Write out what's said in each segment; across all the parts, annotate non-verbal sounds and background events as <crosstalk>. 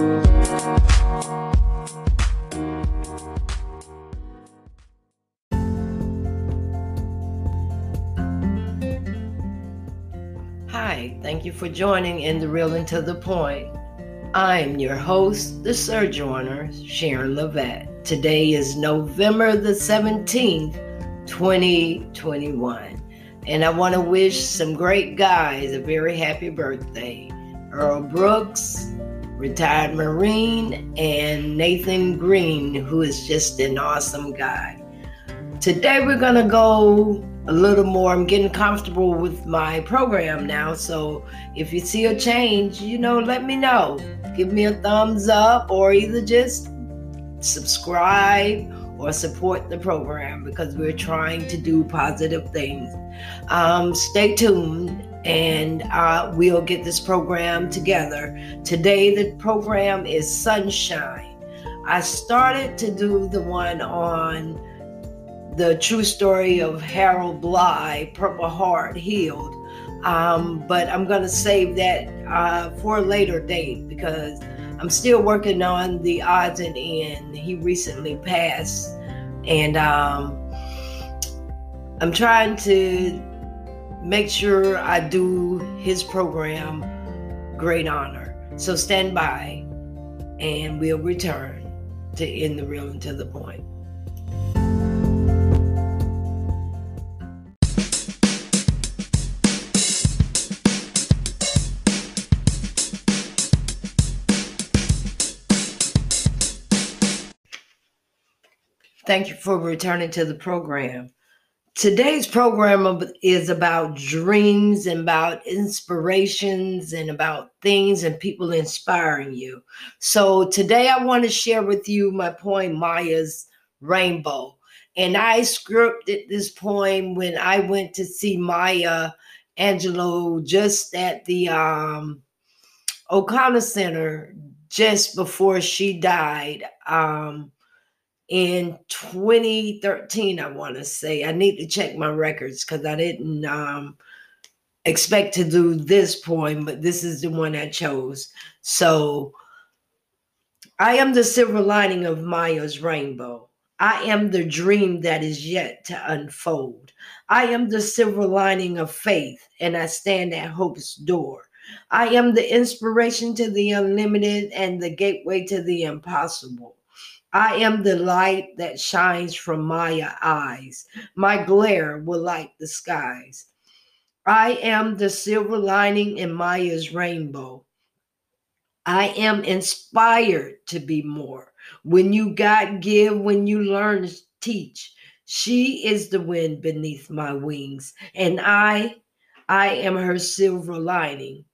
Hi, thank you for joining in the Real and to the Point. I'm your host, the Sojourner, Sharon Levette. Today is November the 17th, 2021. And I want to wish some great guys a very happy birthday. Earl Brooks, retired Marine, and Nathan Green, who is just an awesome guy. Today we're going to go a little more. I'm getting comfortable with my program now. So if you see a change, you know, let me know. Give me a thumbs up or either just subscribe or support the program because we're trying to do positive things. Um, stay tuned and uh, we'll get this program together. Today, the program is Sunshine. I started to do the one on the true story of Harold Bly, Purple Heart Healed. Um, but I'm going to save that uh, for a later date because I'm still working on the odds and end. He recently passed, and um, I'm trying to make sure I do his program great honor. So stand by, and we'll return to end the real and to the point. Thank you for returning to the program. Today's program is about dreams and about inspirations and about things and people inspiring you. So, today I want to share with you my poem, Maya's Rainbow. And I scripted this poem when I went to see Maya Angelou just at the um, O'Connor Center just before she died. Um, in 2013 i want to say i need to check my records because i didn't um, expect to do this poem but this is the one i chose. So i am the silver lining of maya's rainbow. I am the dream that is yet to unfold. I am the silver lining of faith and i stand at hope's door. I am the inspiration to the unlimited and the gateway to the impossible I am the light that shines from Maya eyes. My glare will light the skies. I am the silver lining in Maya's rainbow. I am inspired to be more. When you God give, when you learn, teach. She is the wind beneath my wings, and I, I am her silver lining.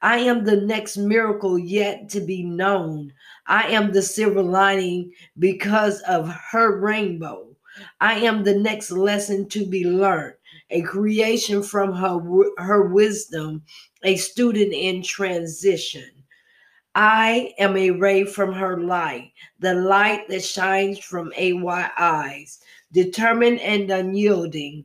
I am the next miracle yet to be known. I am the silver lining because of her rainbow. I am the next lesson to be learned, a creation from her, her wisdom, a student in transition. I am a ray from her light, the light that shines from AY eyes, determined and unyielding,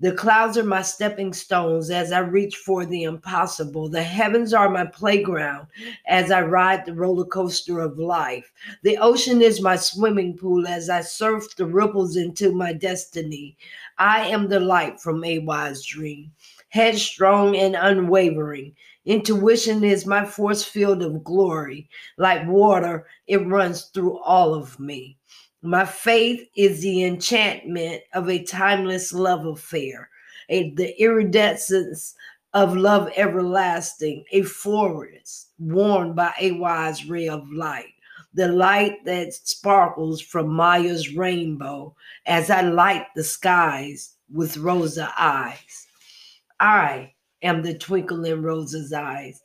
the clouds are my stepping stones as I reach for the impossible. The heavens are my playground as I ride the roller coaster of life. The ocean is my swimming pool as I surf the ripples into my destiny. I am the light from a wise dream, headstrong and unwavering. Intuition is my force field of glory. Like water, it runs through all of me. My faith is the enchantment of a timeless love affair, a, the iridescence of love everlasting, a forest worn by a wise ray of light, the light that sparkles from Maya's rainbow as I light the skies with Rosa eyes. I am the twinkle in Rosa's eyes.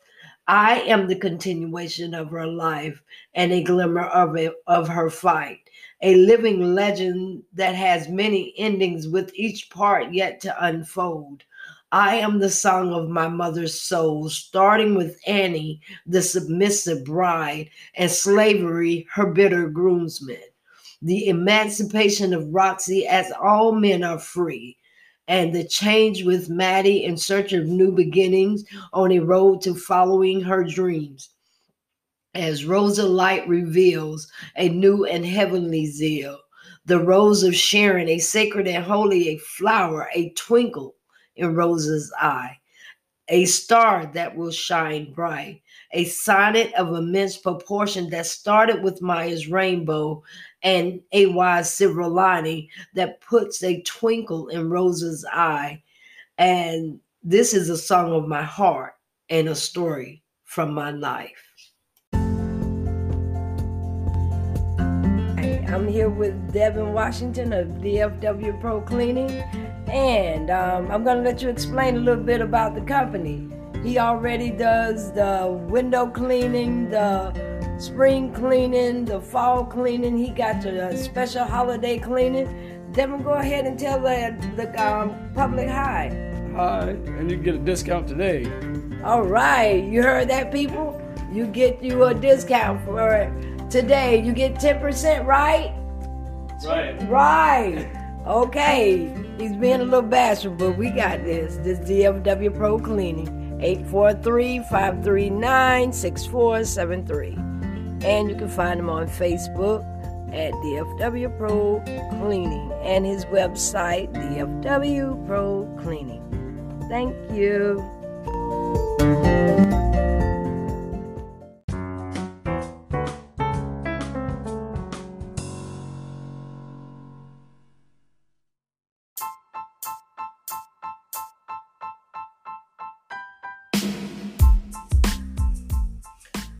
I am the continuation of her life and a glimmer of, it, of her fight a living legend that has many endings with each part yet to unfold. I am the song of my mother's soul, starting with Annie, the submissive bride, and slavery, her bitter groomsman. The emancipation of Roxy, as all men are free, and the change with Maddie in search of new beginnings on a road to following her dreams as Rosa Light reveals a new and heavenly zeal. The rose of Sharon, a sacred and holy, a flower, a twinkle in Rosa's eye, a star that will shine bright, a sonnet of immense proportion that started with Maya's rainbow and a wise silver lining that puts a twinkle in Rosa's eye. And this is a song of my heart and a story from my life. I'm here with Devin Washington of DFW Pro Cleaning, and um, I'm going to let you explain a little bit about the company. He already does the window cleaning, the spring cleaning, the fall cleaning. He got the special holiday cleaning. Devin, go ahead and tell the, the um, public hi. Hi, and you get a discount today. All right, you heard that, people? You get you a discount for it today. You get 10%, right? Right. Right. <laughs> Okay. He's being a little bashful, but we got this. This DFW Pro Cleaning. 843-539-6473. And you can find him on Facebook at DFW Pro Cleaning and his website, DFW Pro Cleaning. Thank you.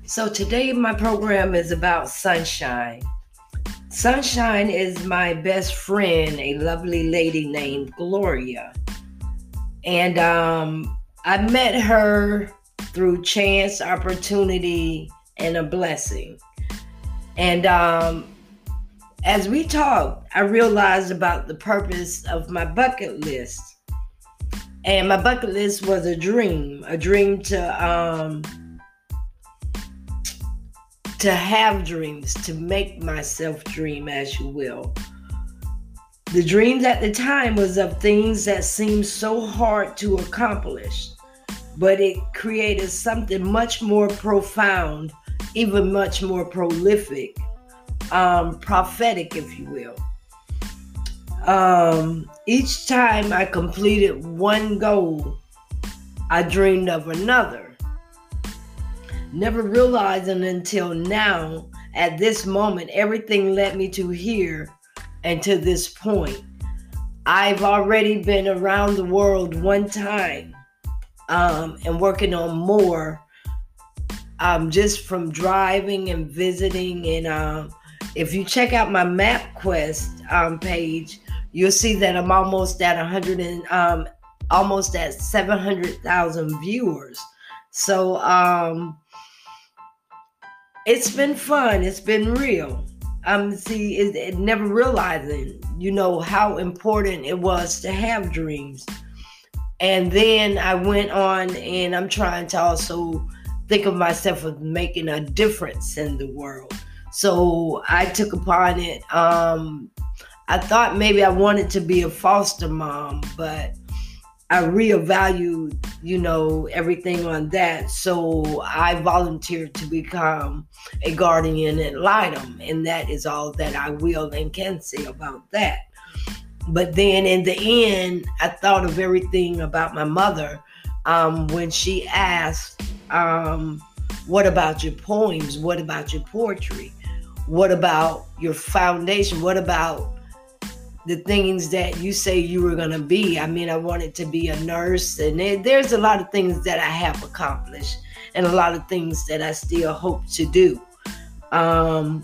So today my program is about sunshine. Sunshine is my best friend, a lovely lady named Gloria. And um, I met her through chance, opportunity, and a blessing. And um, as we talked, I realized about the purpose of my bucket list. And my bucket list was a dream, a dream to um, to have dreams, to make myself dream, as you will. The dreams at the time was of things that seemed so hard to accomplish, but it created something much more profound, even much more prolific, um, prophetic, if you will. Um, each time I completed one goal, I dreamed of another never realizing until now, at this moment, everything led me to here and to this point. I've already been around the world one time um, and working on more um, just from driving and visiting. And um, if you check out my MapQuest um, page, you'll see that I'm almost at 100 and um, almost at 700,000 viewers. So, um, it's been fun. It's been real. Um, see, it, it never realizing, you know, how important it was to have dreams. And then I went on, and I'm trying to also think of myself as making a difference in the world. So I took upon it. Um, I thought maybe I wanted to be a foster mom, but I reevaluated, you know, everything on that. So I volunteered to become a guardian ad litem, and that is all that I will and can say about that. But then in the end, I thought of everything about my mother um, when she asked, um, What about your poems? What about your poetry? What about your foundation? What about the things that you say you were going to be. I mean, I wanted to be a nurse, and there's a lot of things that I have accomplished, and a lot of things that I still hope to do. Um,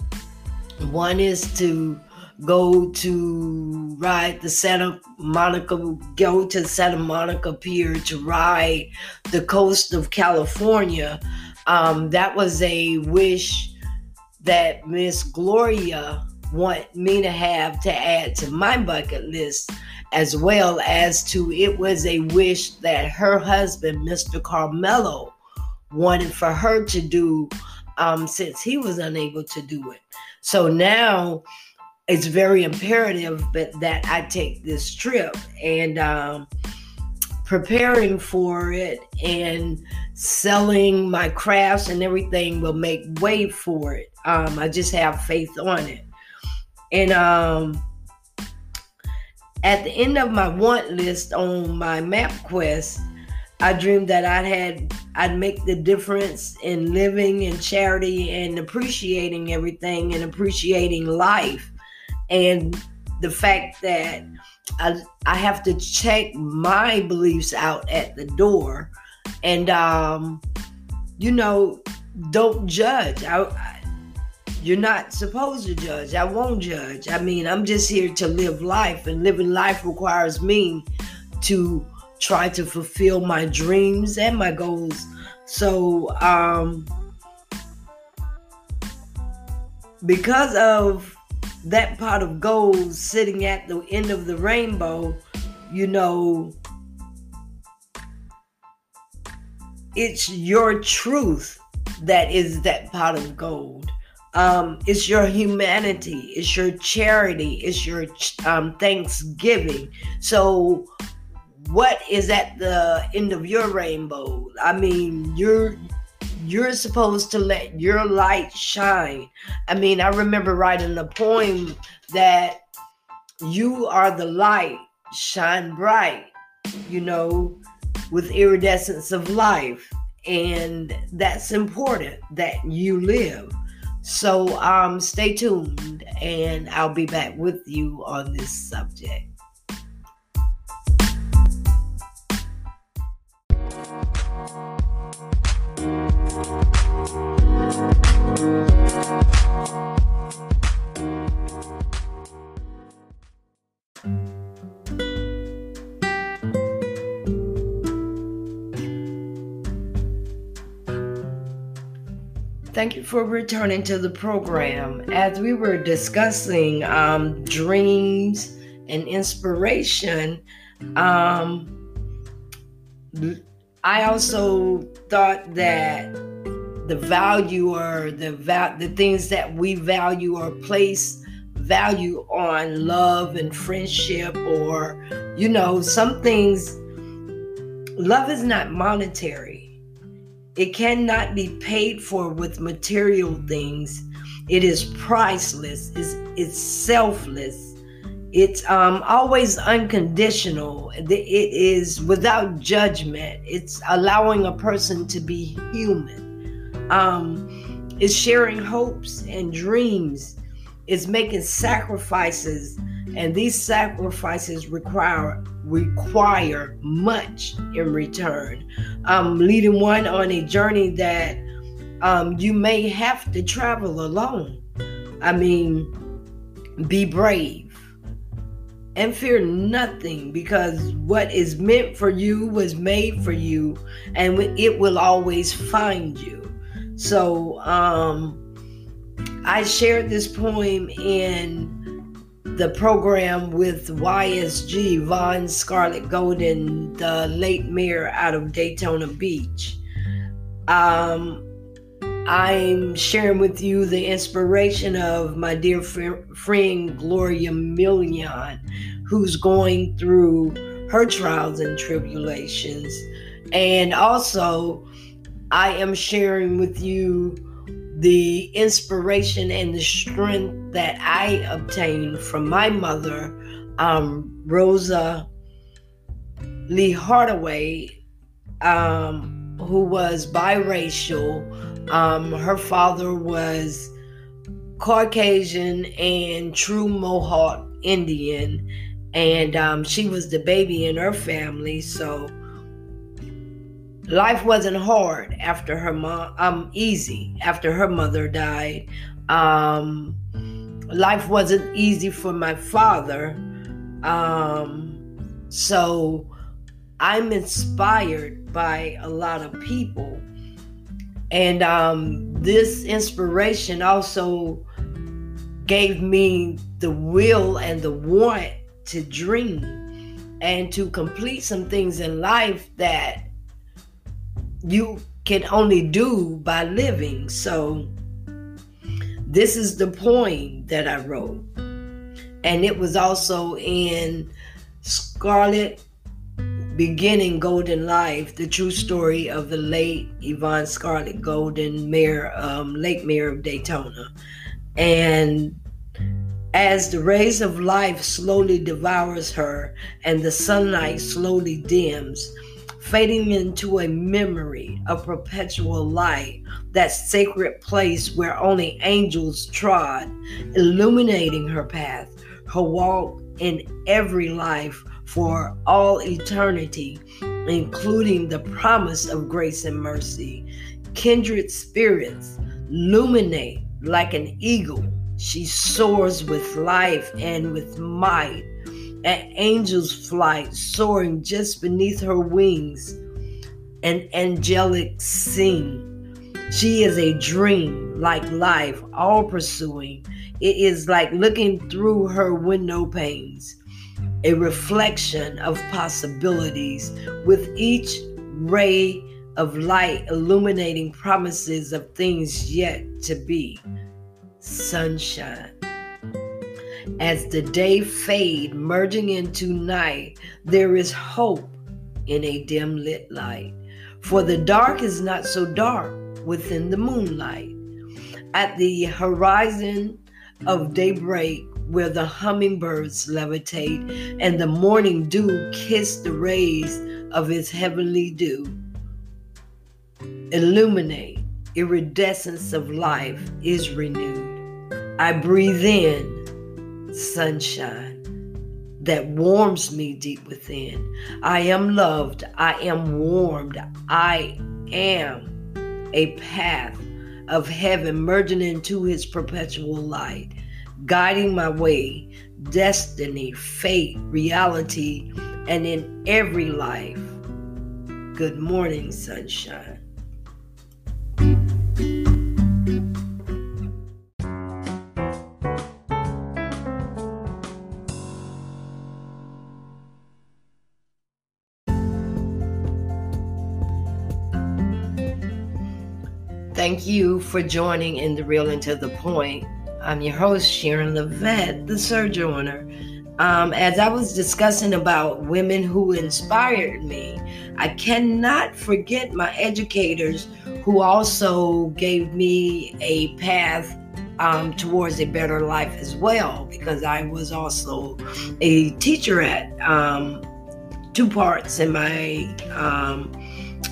one is to go to ride the Santa Monica, go to Santa Monica Pier to ride the coast of California. Um, that was a wish that Miss Gloria want me to have to add to my bucket list as well as to it was a wish that her husband mr carmelo wanted for her to do um, since he was unable to do it so now it's very imperative that, that i take this trip and um, preparing for it and selling my crafts and everything will make way for it. Um, I just have faith on it. And um, at the end of my want list on my map quest, I dreamed that I'd had I'd make the difference in living in charity and appreciating everything and appreciating life. And the fact that I, I have to check my beliefs out at the door and um you know don't judge I, I, you're not supposed to judge. I won't judge. I mean i'm just here to live life and living life requires me to try to fulfill my dreams and my goals. So um because of that pot of gold sitting at the end of the rainbow, you know, it's your truth that is that pot of gold. Um, it's your humanity, it's your charity, it's your um, thanksgiving. So, what is at the end of your rainbow? I mean, you're you're supposed to let your light shine. I mean, I remember writing a poem that you are the light, shine bright, you know, with iridescence of life. And that's important that you live. So um stay tuned and I'll be back with you on this subject. Thank you for returning to the program. As we were discussing um, dreams and inspiration, um, I also thought that the value or the va- the things that we value or place value on love and friendship or you know some things love is not monetary it cannot be paid for with material things. It is priceless. It's, it's selfless. It's um, always unconditional. It is without judgment. It's allowing a person to be human. Um, it's sharing hopes and dreams. It's making sacrifices, and these sacrifices require require much in return. Um, leading one on a journey that um, you may have to travel alone. I mean, be brave and fear nothing because what is meant for you was made for you and it will always find you. So, um, I shared this poem in the program with YSG, Yvonne Scarlett Golden, the late mayor out of Daytona Beach. Um, I'm sharing with you the inspiration of my dear fr- friend Gloria Million, who's going through her trials and tribulations. And also, I am sharing with you the inspiration and the strength that I obtained from my mother, um, Rosa Lee Hardaway, um, who was biracial. Um, her father was Caucasian and true Mohawk Indian, and um, she was the baby in her family, so life wasn't hard after her mom um easy after her mother died um life wasn't easy for my father um so i'm inspired by a lot of people and um this inspiration also gave me the will and the want to dream and to complete some things in life that you can only do by living. So, this is the poem that I wrote. And it was also in Scarlet beginning Golden Life, the true story of the late Yvonne Scarlett Golden, mayor, um, late mayor of Daytona. And as the rays of life slowly devours her and the sunlight slowly dims, fading into a memory of perpetual light, that sacred place where only angels trod, illuminating her path, her walk in every life for all eternity, including the promise of grace and mercy. Kindred spirits illuminate like an eagle. She soars with life and with might. An angel's flight soaring just beneath her wings. An angelic scene. She is a dream like life, all pursuing. It is like looking through her window panes a reflection of possibilities, with each ray of light illuminating promises of things yet to be. Sunshine. As the day fade, merging into night, there is hope in a dim lit light. For the dark is not so dark within the moonlight. At the horizon of daybreak, where the hummingbirds levitate and the morning dew kiss the rays of its heavenly dew. Illuminate, iridescence of life is renewed. I breathe in sunshine that warms me deep within. I am loved. I am warmed. I am a path of heaven merging into his perpetual light guiding my way, destiny, fate, reality, and in every life. Good morning, sunshine. Thank you for joining in the Real and to the Point. I'm your host, Sharon Levette, the Sojourner. Um, as I was discussing about women who inspired me, I cannot forget my educators who also gave me a path um, towards a better life as well, because I was also a teacher at um, two parts in my um,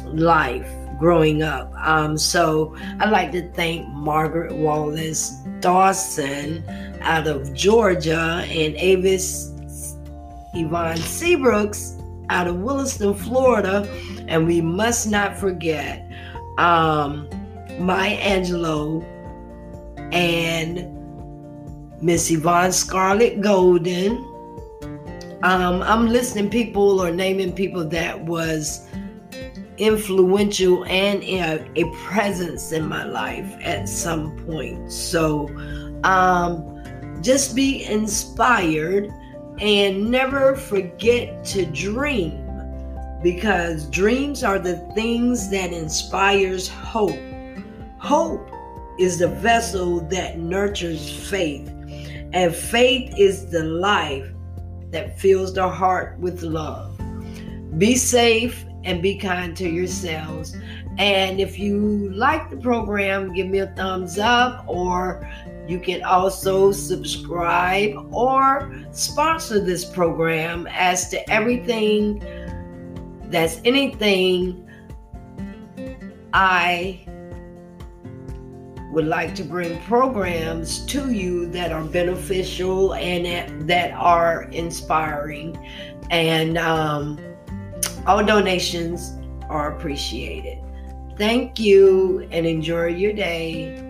life growing up. Um, so I'd like to thank Margaret Wallace Dawson out of Georgia and Avis Yvonne Seabrooks out of Williston, Florida. And we must not forget um, Maya and Miss Yvonne Scarlett Golden. Um, I'm listing people or naming people that was influential and a, a presence in my life at some point. So um, just be inspired and never forget to dream because dreams are the things that inspires hope. Hope is the vessel that nurtures faith, and faith is the life that fills the heart with love. Be safe and be kind to yourselves. And if you like the program, give me a thumbs up, or you can also subscribe or sponsor this program as to everything that's anything I would like to bring programs to you that are beneficial and that are inspiring. And um, all donations are appreciated. Thank you and enjoy your day.